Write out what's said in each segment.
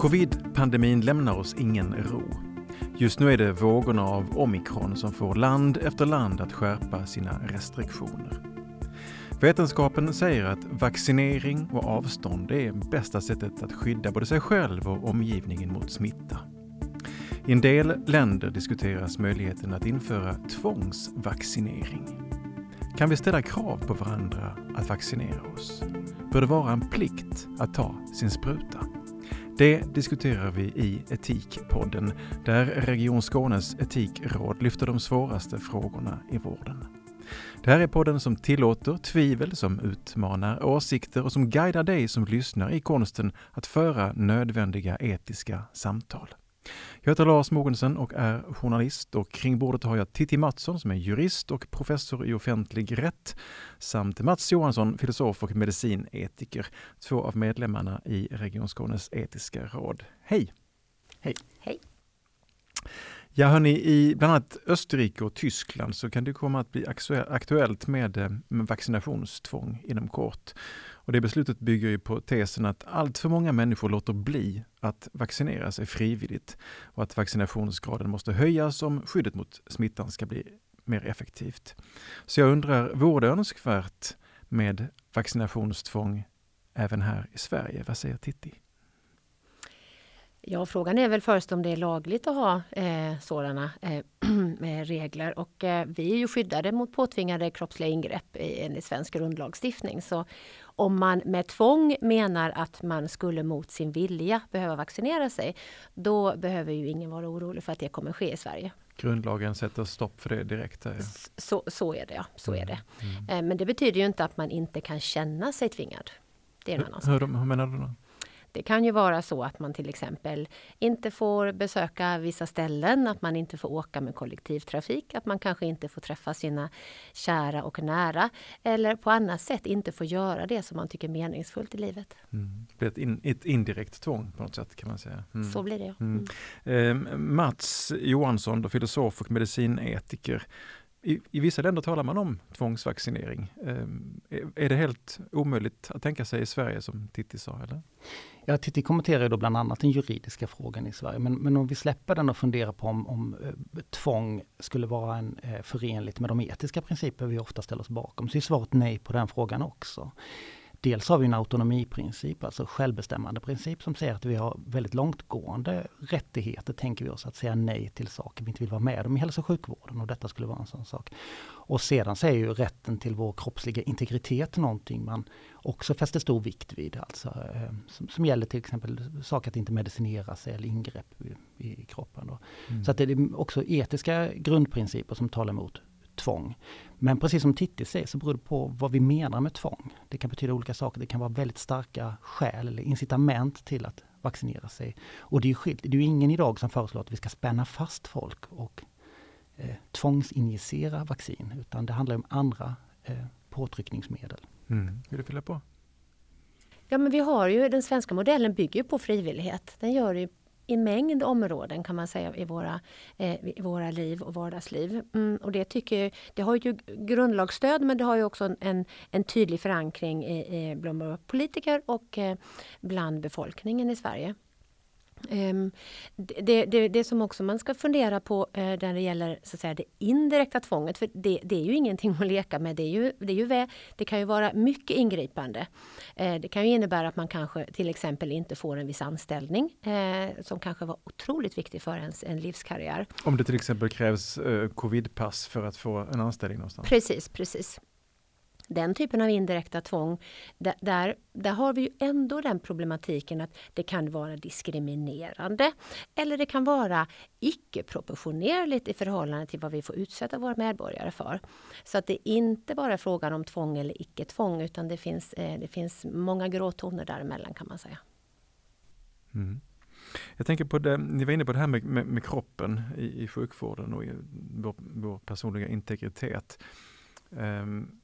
Covid-pandemin lämnar oss ingen ro. Just nu är det vågorna av omikron som får land efter land att skärpa sina restriktioner. Vetenskapen säger att vaccinering och avstånd är bästa sättet att skydda både sig själv och omgivningen mot smitta. I en del länder diskuteras möjligheten att införa tvångsvaccinering. Kan vi ställa krav på varandra att vaccinera oss? Bör det vara en plikt att ta sin spruta? Det diskuterar vi i Etikpodden där Region Skånes etikråd lyfter de svåraste frågorna i vården. Det här är podden som tillåter tvivel, som utmanar åsikter och som guidar dig som lyssnar i konsten att föra nödvändiga etiska samtal. Jag heter Lars Mogensen och är journalist och kring bordet har jag Titti Mattsson som är jurist och professor i offentlig rätt samt Mats Johansson, filosof och medicinetiker, två av medlemmarna i Region Skånes etiska råd. Hej! Hej! Hej! Ja hörni, i bland annat Österrike och Tyskland så kan det komma att bli aktuellt med eh, vaccinationstvång inom kort. Och det beslutet bygger ju på tesen att allt för många människor låter bli att vaccinera sig frivilligt och att vaccinationsgraden måste höjas om skyddet mot smittan ska bli mer effektivt. Så jag undrar, vore det önskvärt med vaccinationstvång även här i Sverige? Vad säger Titti? Ja, frågan är väl först om det är lagligt att ha eh, sådana eh, eh regler. Och eh, vi är ju skyddade mot påtvingade kroppsliga ingrepp enligt svensk grundlagstiftning. Så om man med tvång menar att man skulle mot sin vilja behöva vaccinera sig, då behöver ju ingen vara orolig för att det kommer ske i Sverige. Grundlagen sätter stopp för det direkt? Här. Så, så är det, ja. Så är det. Mm. mm. Men det betyder ju inte att man inte kan känna sig tvingad. Det är en annan sak. Hur, hur menar du då? Det kan ju vara så att man till exempel inte får besöka vissa ställen, att man inte får åka med kollektivtrafik, att man kanske inte får träffa sina kära och nära eller på annat sätt inte får göra det som man tycker är meningsfullt i livet. Mm. Det blir ett, in, ett indirekt tvång på något sätt kan man säga. Mm. Så blir det. Ja. Mm. mm. Eh, Mats Johansson, filosof och medicinetiker. I, I, vissa länder talar man om tvångsvaccinering. Eh, är det helt omöjligt att tänka sig i Sverige som Titti sa? Eller? Ja, Titti kommenterar ju då bland annat den juridiska frågan i Sverige. Men, men om vi släpper den och funderar på om, om eh, tvång skulle vara en, eh, förenligt med de etiska principer vi ofta ställer oss bakom, så är svaret nej på den frågan också. Dels har vi en autonomiprincip, alltså självbestämmandeprincip som säger att vi har väldigt långtgående rättigheter, tänker vi oss, att säga nej till saker vi inte vill vara med om i hälso och sjukvården och detta skulle vara en sån sak. Och sedan så är ju rätten till vår kroppsliga integritet någonting man också fäster stor vikt vid. Alltså, eh, som, som, gäller till exempel saker att inte medicinera sig eller ingrepp i, i kroppen. Mm. Så att det är också etiska grundprinciper som talar emot tvång. Men precis som Titti säger så beror det på vad vi menar med tvång. Det kan betyda olika saker. Det kan vara väldigt starka skäl eller incitament till att vaccinera sig. Och det är ju skilt. Det är ju ingen idag som föreslår att vi ska spänna fast folk och eh, tvångsinjicera vaccin. Utan det handlar om andra eh, påtryckningsmedel. Mm. Vill du fylla på? Ja men vi har ju, den svenska modellen bygger på frivillighet. Den gör det i mängd områden kan man säga i våra, eh, i våra liv och vardagsliv. Mm, och det, tycker, det har ju grundlagsstöd men det har ju också en, en tydlig förankring i, i bland politiker och eh, bland befolkningen i Sverige. Um, det, det, det, som också man ska fundera på uh, när det gäller så att säga, det indirekta tvånget, för det, det, är ju ingenting att leka med. Det, är ju, det, är ju, det kan ju vara mycket ingripande. Uh, det kan ju innebära att man kanske till exempel inte får en viss anställning uh, som kanske var otroligt viktig för ens en livskarriär. Om det till exempel krävs covidpass för att få en anställning någonstans? Precis, precis den typen av indirekta tvång, där, där har vi ju ändå den problematiken att det kan vara diskriminerande eller det kan vara icke-proportionerligt i förhållande till vad vi får utsätta våra medborgare för. Så att det är inte bara frågan om tvång eller icke-tvång utan det finns, eh, det finns många gråtoner däremellan kan man säga. Mm. Jag tänker på det, ni var inne på det här med, med, med kroppen i, i sjukvården och i vår, vår personliga integritet. Um,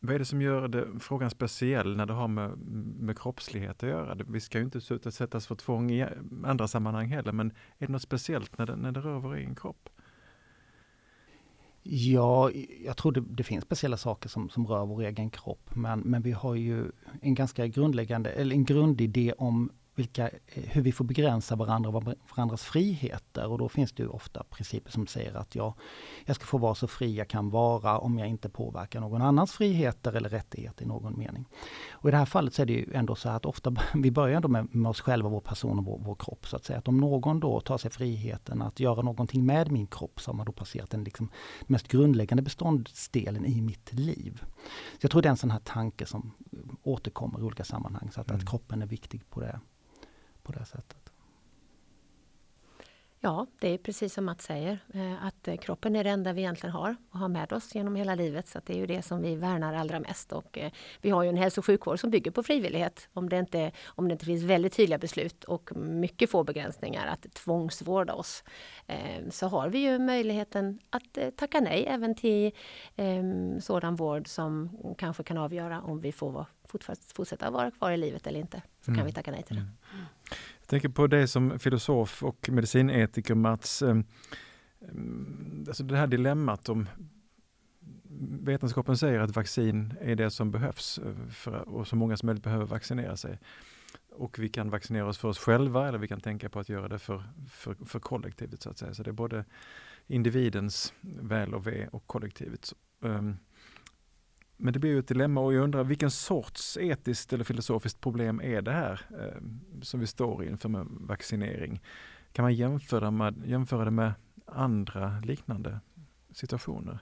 vad är det som gör det, frågan speciell när det har med, med kroppslighet att göra? Vi ska ju inte sättas för tvång i andra sammanhang heller, men är det något speciellt när det, när det rör vår egen kropp? Ja, jag tror det, det, finns speciella saker som, som rör vår egen kropp, men, men vi har ju en ganska grundläggande, eller en grundidé om vilka, hur vi får begränsa varandra varandras friheter. Och då finns det ju ofta principer som säger att jag, jag ska få vara så fri jag kan vara om jag inte påverkar någon annans friheter eller rättigheter i någon mening. Och I det här fallet så är det ju ändå så att ofta vi börjar ändå med, med oss själva, vår person och vår, vår, kropp. så att säga. Att om någon då tar sig friheten att göra någonting med min kropp så har man då passerat den liksom mest grundläggande beståndsdelen i mitt liv. Så Jag tror det är en sån här tanke som återkommer i olika sammanhang. Så att, mm. att kroppen är viktig på det, på det sättet. Ja, det är precis som Mats säger, eh, att eh, kroppen är det enda vi egentligen har och har med oss genom hela livet. Så det är ju det som vi värnar allra mest. Och eh, vi har ju en hälso och sjukvård som bygger på frivillighet. Om det, inte, om det inte finns väldigt tydliga beslut och mycket få begränsningar att tvångsvårda oss, så har vi ju möjligheten att tacka nej även till sådan vård som kanske kan avgöra om vi får fortsätta vara kvar i livet eller inte. Så mm. kan vi tacka nej till det. Jag tänker på dig som filosof och medicinetiker Mats, ehm, ehm, alltså det här dilemmat om vetenskapen säger att vaccin är det som behövs eh, för, och så många som möjligt behöver vaccinera sig. Och vi kan vaccinera oss för oss själva eller vi kan tänka på att göra det för, för, för kollektivet. så att säga. Så det är både individens väl och ve och kollektivet. Um, ehm, men det blir ju ett dilemma och jag undrar vilken sorts etiskt eller filosofiskt problem är det här eh, som vi står inför med vaccinering? Kan man jämföra, med, jämföra det med andra liknande situationer?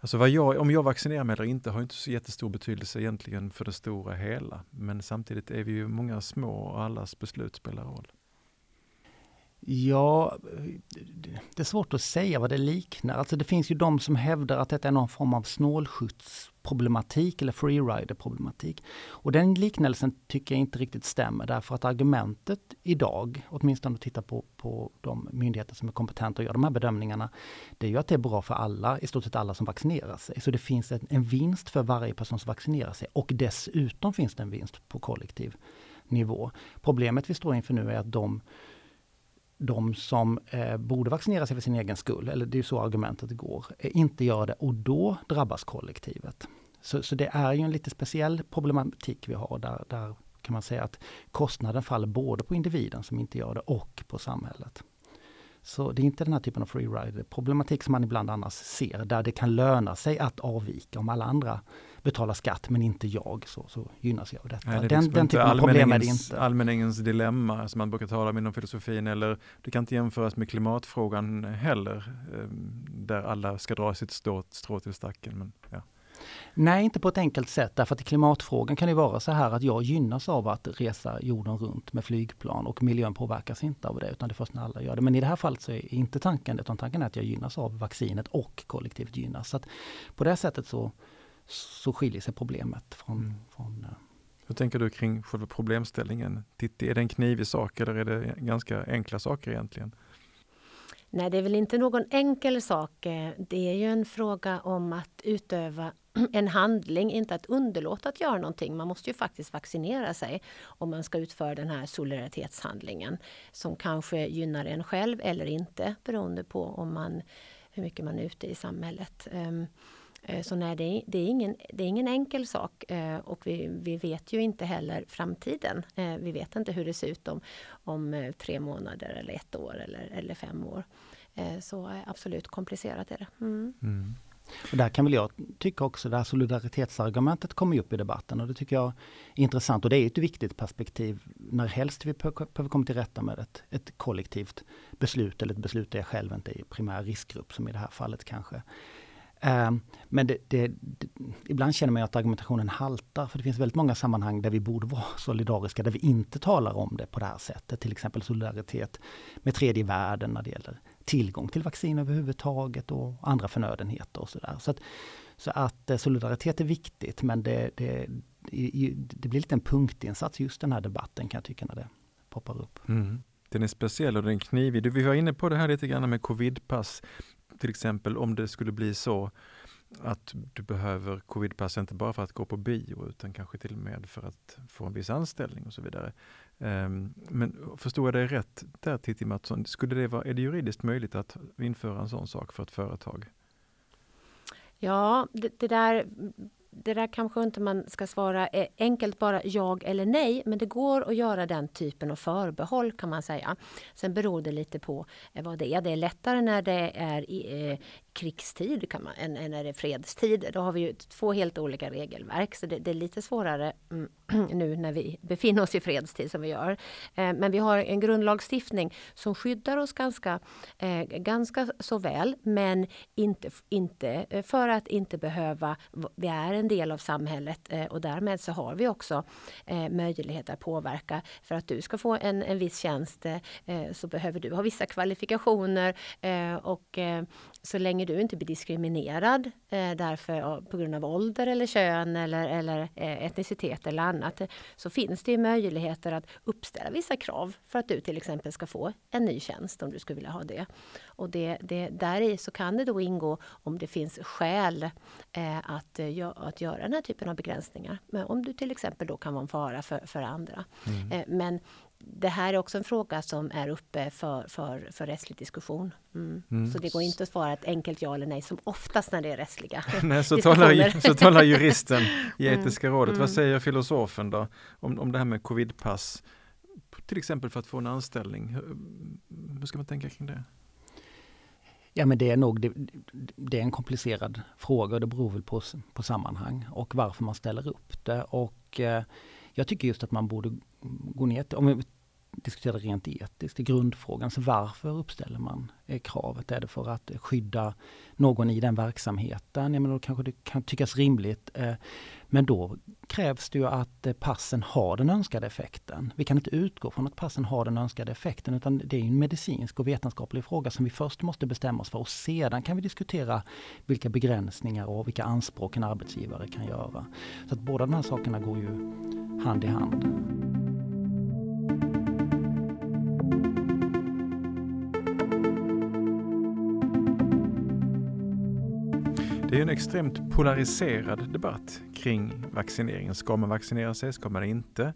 Alltså jag, om jag vaccinerar mig eller inte har inte så jättestor betydelse egentligen för det stora hela. Men samtidigt är vi ju många små och allas beslut spelar roll. Ja, det är svårt att säga vad det liknar. Alltså det finns ju de som hävdar att detta är någon form av snålskjutsproblematik eller freerider-problematik. Och den liknelsen tycker jag inte riktigt stämmer därför att argumentet idag, åtminstone att titta på, på de myndigheter som är kompetenta att göra de här bedömningarna, det är ju att det är bra för alla, i stort sett alla som vaccinerar sig. Så det finns en, en vinst för varje person som vaccinerar sig och dessutom finns det en vinst på kollektiv nivå. Problemet vi står inför nu är att de de som eh, borde vaccinera sig för sin egen skull, eller det är så argumentet går, eh, inte gör det och då drabbas kollektivet. Så, så, det är ju en lite speciell problematik vi har där, där kan man säga att kostnaden faller både på individen som inte gör det och på samhället. Så det är inte den här typen av freerider problematik som man ibland annars ser, där det kan löna sig att avvika om alla andra betalar skatt men inte jag, så, så gynnas jag av detta. Nej, det den, den typen av problem är det inte. Allmänningens dilemma som man brukar tala om inom filosofin eller det kan inte jämföras med klimatfrågan heller, ehm, där alla ska dra sitt strå, strå till stacken. Men, ja. Nej, inte på ett enkelt sätt. Därför att i klimatfrågan kan det vara så här att jag gynnas av att resa jorden runt med flygplan och miljön påverkas inte av det utan det är först när alla gör det. Men i det här fallet så är inte tanken det utan tanken är att jag gynnas av vaccinet och kollektivt gynnas. Så på det sättet så, så skiljer sig problemet från, mm. från eh, hur tänker du kring själva problemställningen? Titti, är det en knivig sak eller är det ganska enkla saker egentligen? Nej, det är väl inte någon enkel sak. Eh, det är ju en fråga om att utöva en handling, inte att underlåta att göra någonting. Man måste ju faktiskt vaccinera sig om man ska utföra den här solidaritetshandlingen som kanske gynnar en själv eller inte beroende på om man, hur mycket man är ute i samhället. Eh, så nej, det är, det är, ingen, det är ingen enkel sak eh, och vi, vi vet ju inte heller framtiden. Eh, vi vet inte hur det ser ut om, om eh, tre månader eller ett år eller, eller fem år. Eh, så absolut komplicerat är det. Mm. Mm. Och där kan väl jag tycka också, det här solidaritetsargumentet kommer upp i debatten och det tycker jag är intressant och det är ett viktigt perspektiv när helst vi behöver komma till rätta med ett, ett kollektivt beslut eller ett beslut där jag själv inte är i primär riskgrupp som i det här fallet kanske. Um, men det, det, det, ibland känner man att argumentationen haltar för det finns väldigt många sammanhang där vi borde vara solidariska där vi inte talar om det på det här sättet. Till exempel solidaritet med tredje världen när det gäller tillgång till vaccin överhuvudtaget och andra förnödenheter och sådär. Så att, så att eh, solidaritet är viktigt men det, det, det blir lite en punktinsats just den här debatten kan jag tycka när det poppar upp. Mm. Den är speciell och den är knivig. Vi var inne på det här lite grann med covidpass. Till exempel om det skulle bli så att du behöver covidpass inte bara för att gå på bio utan kanske till och med för att få en viss anställning och så vidare. Um, men förstår jag dig rätt där Titti Mattsson, skulle det vara, är det juridiskt möjligt att införa en sån sak för ett företag? Ja, det, det där det där kanske inte man ska svara eh, enkelt bara ja eller nej, men det går att göra den typen av förbehåll kan man säga. Sen beror det lite på eh, vad det är. Det är lättare när det är eh, krigstid kan man, än, än när det är fredstid. Då har vi ju två helt olika regelverk, så det, det är lite svårare mm, nu när vi befinner oss i fredstid som vi gör. Eh, men vi har en grundlagstiftning som skyddar oss ganska, eh, ganska så väl, men inte, inte eh, för att inte behöva, vi är en del av samhället eh, och därmed så har vi också eh, möjlighet att påverka. För att du ska få en, en viss tjänst eh, så behöver du ha vissa kvalifikationer eh, och eh, så länge du inte blir diskriminerad eh, därför på grund av ålder eller kön eller, eller eh, etnicitet eller annat så finns det möjligheter att uppställa vissa krav för att du till exempel ska få en ny tjänst om du skulle vilja ha det. Och det, det, där i så kan det då ingå om det finns skäl eh, att, eh, att göra den här typen av begränsningar. Men om du till exempel då kan vara en fara för, för andra. Mm. Eh, men det här är också en fråga som är uppe för, för, för rättslig diskussion. Mm. Mm. Så det går inte att svara ett enkelt ja eller nej som oftast när det är rättsliga Nej, så, talar, så talar juristen i mm. Etiska rådet. Vad mm. säger filosofen då om, om det här med covidpass? Till exempel för att få en anställning. Hur, hur ska man tänka kring det? Ja men det är nog det, det, är en komplicerad fråga och det beror väl på, på sammanhang och varför man ställer upp det. Och eh, jag tycker just att man borde gå ner till, om vi diskuterar rent etiskt, i grundfrågan, så varför uppställer man eh, kravet? Är det för att skydda någon i den verksamheten? Ja, men då kanske det kan tyckas rimligt. Eh, men då krävs det ju att eh, passen har den önskade effekten. Vi kan inte utgå från att passen har den önskade effekten utan det är en medicinsk och vetenskaplig fråga som vi först måste bestämma oss för och sedan kan vi diskutera vilka begränsningar och vilka anspråk en arbetsgivare kan göra. Så att båda de här sakerna går ju hand i hand. Det är en extremt polariserad debatt kring vaccineringen. Ska man vaccinera sig? Ska man inte?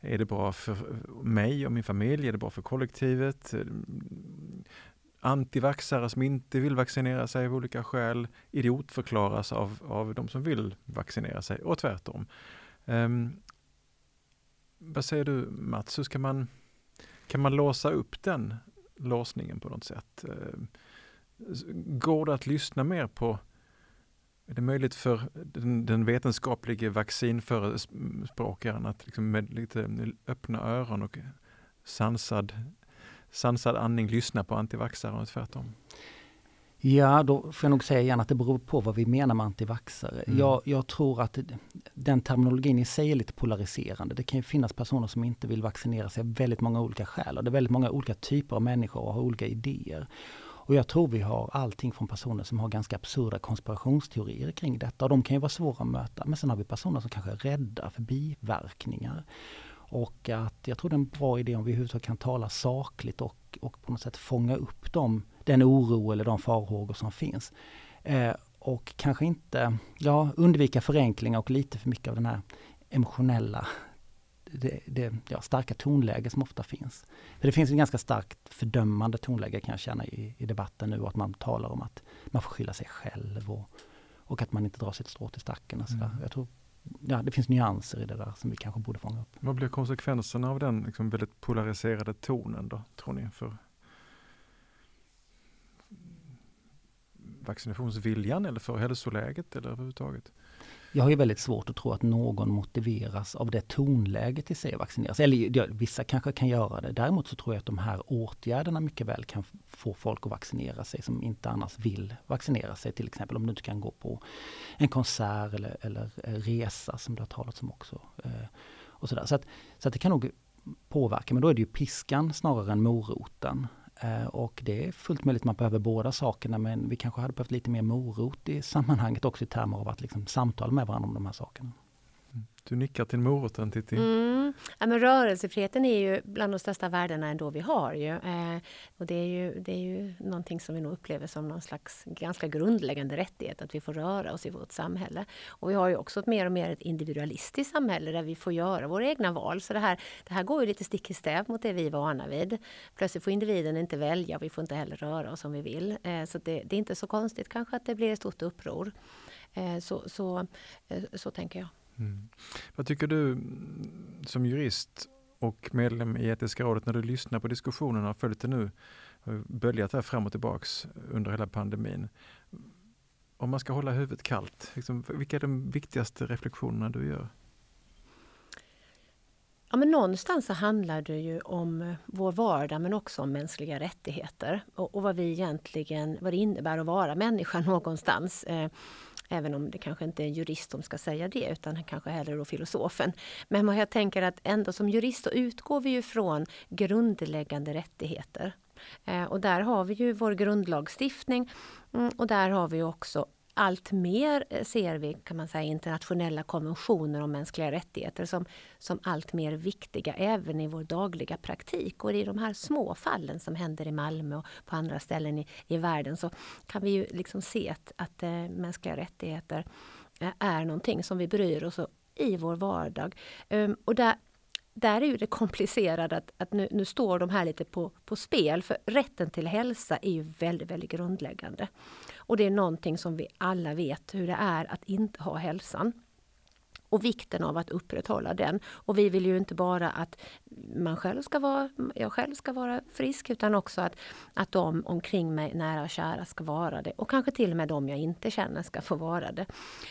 Är det bra för mig och min familj? Är det bra för kollektivet? Antivaxare som inte vill vaccinera sig av olika skäl idiotförklaras av, av de som vill vaccinera sig och tvärtom. Um, vad säger du Mats, hur ska man, kan man låsa upp den låsningen på något sätt? Eh, går det att lyssna mer på är det möjligt för den, den vetenskapliga vaccinförespråkaren att liksom med lite öppna öron och sansad, sansad andning lyssna på antivaxare och tvärtom? Ja, då får jag nog säga igen att det beror på vad vi menar med antivaxare. Mm. Jag, jag, tror att den terminologin i sig är lite polariserande. Det kan ju finnas personer som inte vill vaccinera sig av väldigt många olika skäl. Och det är väldigt många olika typer av människor och har olika idéer. Och jag tror vi har allting från personer som har ganska absurda konspirationsteorier kring detta. Och de kan ju vara svåra att möta. Men sen har vi personer som kanske är rädda för biverkningar. Och att jag tror det är en bra idé om vi överhuvudtaget kan tala sakligt och, och på något sätt fånga upp dem, den oro eller de farhågor som finns. Eh, och kanske inte, ja, undvika förenklingar och lite för mycket av den här emotionella det, det ja, starka tonläge som ofta finns. För det finns en ganska starkt fördömande tonläge kan jag känna i, i debatten nu, att man talar om att man får skylla sig själv och, och att man inte drar sitt strå till stacken. Och mm. Jag tror ja, det finns nyanser i det där som vi kanske borde fånga upp. Vad blir konsekvenserna av den liksom väldigt polariserade tonen då, tror ni? För vaccinationsviljan eller för hälsoläget eller överhuvudtaget? Jag har ju väldigt svårt att tro att någon motiveras av det tonläget i sig att vaccinera sig. Eller vissa kanske kan göra det. Däremot så tror jag att de här åtgärderna mycket väl kan få folk att vaccinera sig som inte annars vill vaccinera sig. Till exempel om du inte kan gå på en konsert eller, eller eh, resa som det har talats om också. Eh, och så där. Så, att, så att det kan nog påverka, men då är det ju piskan snarare än moroten. Eh, och det är fullt möjligt att man behöver båda sakerna men vi kanske hade behövt lite mer morot i sammanhanget också i termer av att liksom samtala med varandra om de här sakerna. Du nickar till moroten Titti. Mm. Ja, men rörelsefriheten är ju bland de största värdena ändå vi har. Ju. Eh, och det är, ju, det är ju någonting som vi nog upplever som någon slags ganska grundläggande rättighet, att vi får röra oss i vårt samhälle. Och vi har ju också ett mer och mer ett individualistiskt samhälle där vi får göra våra egna val. Så det här, det här går ju lite stick i stäv mot det vi är vana vid. Plötsligt får individen inte välja, vi får inte heller röra oss som vi vill. Eh, så det, det är inte så konstigt kanske att det blir ett stort uppror. Eh, så, så, eh, så tänker jag. Mm. Vad tycker du mm, som jurist och medlem i Etiska rådet när du lyssnar på diskussionerna och följt det nu, eh, böljat här fram och tillbaks under hela pandemin. Om man ska hålla huvudet kallt, liksom, vilka är de viktigaste reflektionerna du gör? Ja, men någonstans så handlar det ju om eh, vår vardag men också om mänskliga rättigheter och, och vad vi egentligen, vad det innebär att vara människa någonstans. Eh, även om det kanske inte är en jurist som ska säga det utan kanske hellre då filosofen. Men jag tänker att ändå som jurist så utgår vi ju från grundläggande rättigheter. Eh, och där har vi ju vår grundlagstiftning mm, och där har vi också allt mer eh, ser vi kan man säga internationella konventioner om mänskliga rättigheter som, som allt mer viktiga även i vår dagliga praktik. Och i de här små fallen som händer i Malmö och på andra ställen i, i världen så kan vi ju liksom se att, att äh, mänskliga rättigheter äh, är någonting som vi bryr oss om i vår vardag. Um, och där, där är ju det komplicerade att, att nu, nu, står de här lite på, på spel. För rätten till hälsa är ju väldigt, väldigt grundläggande. Och det är någonting som vi alla vet hur det är att inte ha hälsan och vikten av att upprätthålla den. Och vi vill ju inte bara att man själv ska vara, jag själv ska vara frisk utan också att, att de omkring mig, nära och kära, ska vara det. Och kanske till och med de jag inte känner ska få vara det.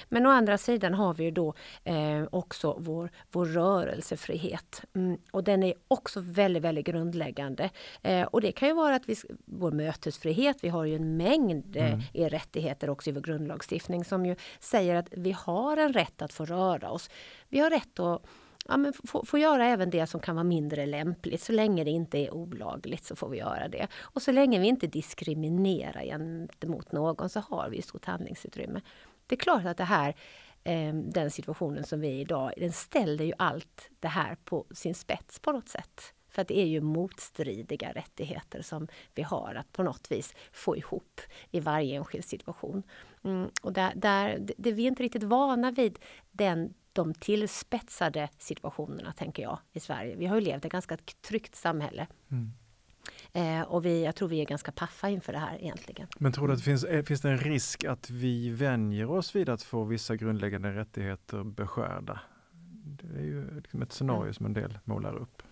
Men å andra sidan har vi ju då eh, också vår, vår rörelsefrihet. Mm, och den är också väldigt, väldigt grundläggande. Eh, och det kan ju vara att vi, vår mötesfrihet, vi har ju en mängd eh, mm. rättigheter också i vår grundlagstiftning som ju säger att vi har en rätt att få röra oss. Vi har rätt att ja, men få, få göra även det som kan vara mindre lämpligt. Så länge det inte är olagligt så får vi göra det. Och så länge vi inte diskriminerar gentemot någon så har vi stort handlingsutrymme. Det är klart att det här, eh, den situationen som vi är i idag, den ställer ju allt det här på sin spets på något sätt. För att det är ju motstridiga rättigheter som vi har att på något vis få ihop i varje enskild situation. Mm, och där, där, det, vi är inte riktigt vana vid den, de tillspetsade situationerna, tänker jag, i Sverige. Vi har ju levt ett ganska tryggt samhälle. Mm. Eh, och vi, jag tror vi är ganska paffa inför det här egentligen. Men tror du att det finns, finns det en risk att vi vänjer oss vid att få vissa grundläggande rättigheter beskärda? Det är ju liksom ett scenario mm. som en del målar upp.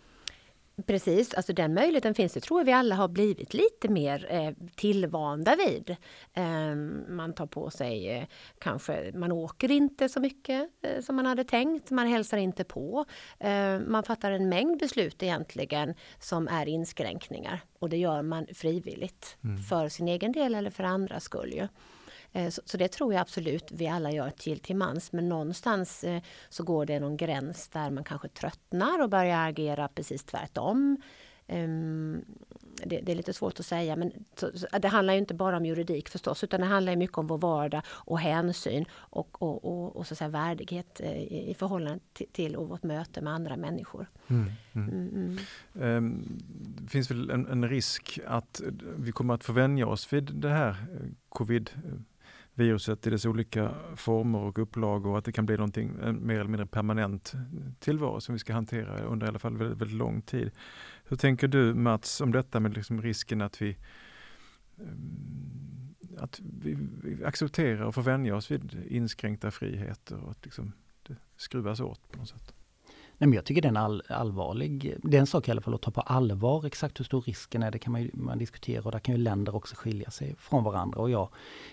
Precis, alltså den möjligheten finns. Det tror jag vi alla har blivit lite mer eh, tillvanda vid. Eh, man tar på sig eh, kanske, man åker inte så mycket eh, som man hade tänkt. Man hälsar inte på. Eh, man fattar en mängd beslut egentligen som är inskränkningar och det gör man frivilligt mm. för sin egen del eller för andras skull. Ju. Eh, så, det tror jag absolut vi alla gör till, till mans. Men någonstans eh, så går det någon gräns där man kanske tröttnar och börjar agera precis tvärtom. Um, det, det, är lite svårt att säga men så, det handlar inte bara om juridik förstås utan det handlar mycket om vår vardag och hänsyn och, och, och, och så säga, värdighet eh, i, i förhållande till, till och vårt möte med andra människor. Mm, mm. Mm, um, det finns väl en, en, risk att vi kommer att få vänja oss vid det här covid viruset i dess olika former och upplagor och att det kan bli någonting eh, mer eller mindre permanent tillvaro som vi ska hantera under i alla fall väldigt, väldigt lång tid. Hur tänker du Mats om detta med liksom risken att vi eh, att vi, vi accepterar och får vänja oss vid inskränkta friheter och att liksom det skruvas åt på något sätt? Nej, men jag tycker det är en all, allvarlig, det är en sak i alla fall att ta på allvar. Exakt hur stor risken är, det kan man, man diskutera och där kan ju länder också skilja sig från varandra. Och jag,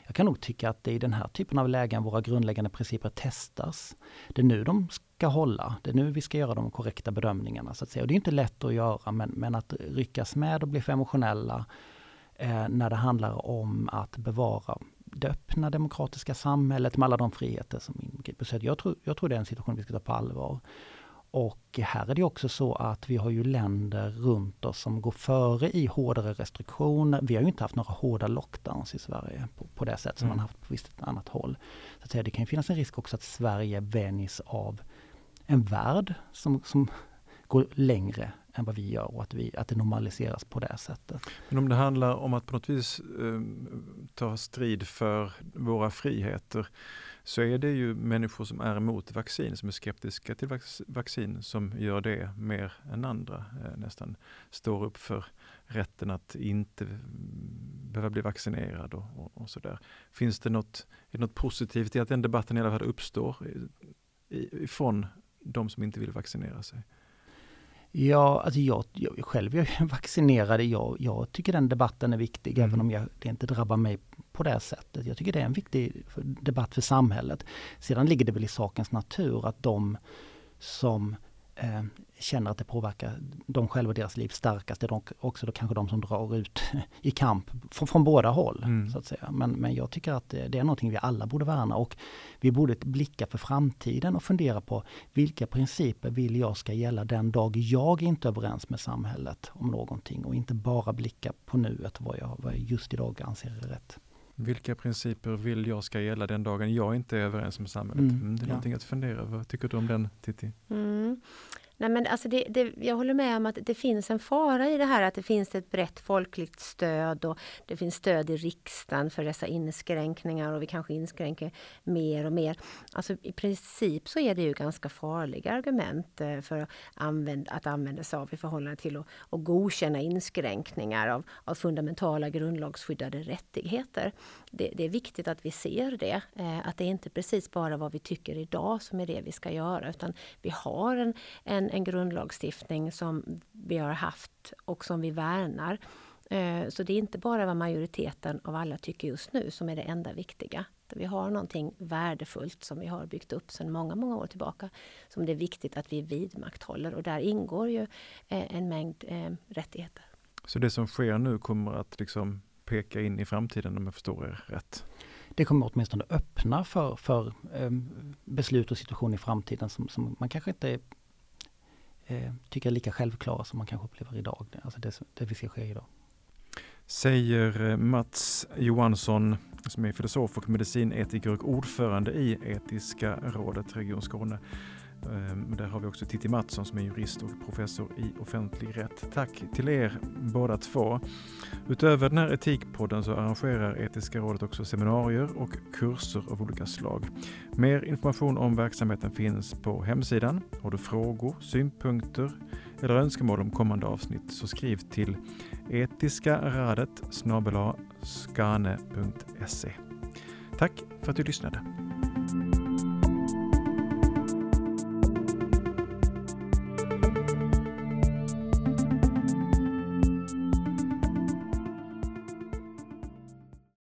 jag kan nog tycka att det är i den här typen av lägen våra grundläggande principer testas. Det är nu de ska hålla, det är nu vi ska göra de korrekta bedömningarna. Så att säga. Och det är inte lätt att göra men, men att ryckas med och bli för emotionella eh, när det handlar om att bevara det öppna demokratiska samhället med alla de friheter som inbegriper. Så jag tror, jag tror det är en situation vi ska ta på allvar. Och här är det också så att vi har ju länder runt oss som går före i hårdare restriktioner. Vi har ju inte haft några hårda lockdowns i Sverige på, på det sätt som mm. man haft på visst annat håll. Så att säga, det kan ju finnas en risk också att Sverige vänjs av en värld som, som går längre än vad vi gör och att, vi, att det normaliseras på det sättet. Men om det handlar om att på något vis eh, ta strid för våra friheter så är det ju människor som är emot vaccin, som är skeptiska till vaccin, som gör det mer än andra. Eh, nästan står upp för rätten att inte behöva bli vaccinerad och, och, och sådär. Finns det något, är det något positivt i att den debatten i alla fall uppstår ifrån de som inte vill vaccinera sig? Ja, alltså jag, jag själv jag är vaccinerad. Jag, jag tycker den debatten är viktig, mm. även om jag, det inte drabbar mig på det sättet. Jag tycker det är en viktig debatt för samhället. Sedan ligger det väl i sakens natur att de som eh, känner att det påverkar dem själva och deras liv starkast. Det är också då kanske de som drar ut i kamp från, från båda håll. Mm. så att säga. Men, men jag tycker att det, det är någonting vi alla borde värna och vi borde blicka för framtiden och fundera på vilka principer vill jag ska gälla den dag jag inte är överens med samhället om någonting och inte bara blicka på nuet vad jag, vad jag just idag anser är rätt. Vilka principer vill jag ska gälla den dagen jag inte är överens med samhället? Mm, mm det är ja. någonting att fundera över. Vad tycker du om den Titti? Mm. Nej, men alltså det, det, jag håller med om att det finns en fara i det här att det finns ett brett folkligt stöd och det finns stöd i riksdagen för dessa inskränkningar och vi kanske inskränker mer och mer. Alltså I princip så är det ju ganska farliga argument eh, för att använda, att använda sig av i förhållande till att, att godkänna inskränkningar av, av fundamentala grundlagsskyddade rättigheter. Det, det, är viktigt att vi ser det, eh, att det är inte precis bara vad vi tycker idag som är det vi ska göra utan vi har en, en en, grundlagstiftning som vi har haft och som vi värnar. Eh, så det är inte bara vad majoriteten av alla tycker just nu som är det enda viktiga. Vi har någonting värdefullt som vi har byggt upp sedan många, många år tillbaka. Som det är viktigt att vi vidmakthåller och där ingår ju eh, en mängd eh, rättigheter. Så det som sker nu kommer att liksom peka in i framtiden om jag förstår er rätt? Det kommer åtminstone öppna för, för beslut och situation i framtiden som, som man kanske inte eh, tycker är lika självklara som man kanske upplever idag. Alltså det, det vi ser ske idag. Säger eh, Mats Johansson som är filosof och medicinetiker och ordförande i Etiska rådet Region Skåne. Ehm, där har vi också Titti Mattsson som är jurist och professor i offentlig rätt. Tack till er båda två. Utöver den här Etikpodden så arrangerar Etiska rådet också seminarier och kurser av olika slag. Mer information om verksamheten finns på hemsidan. Har du frågor, synpunkter eller önskemål om kommande avsnitt så skriv till etiskaradet snabel Tack för att du lyssnade.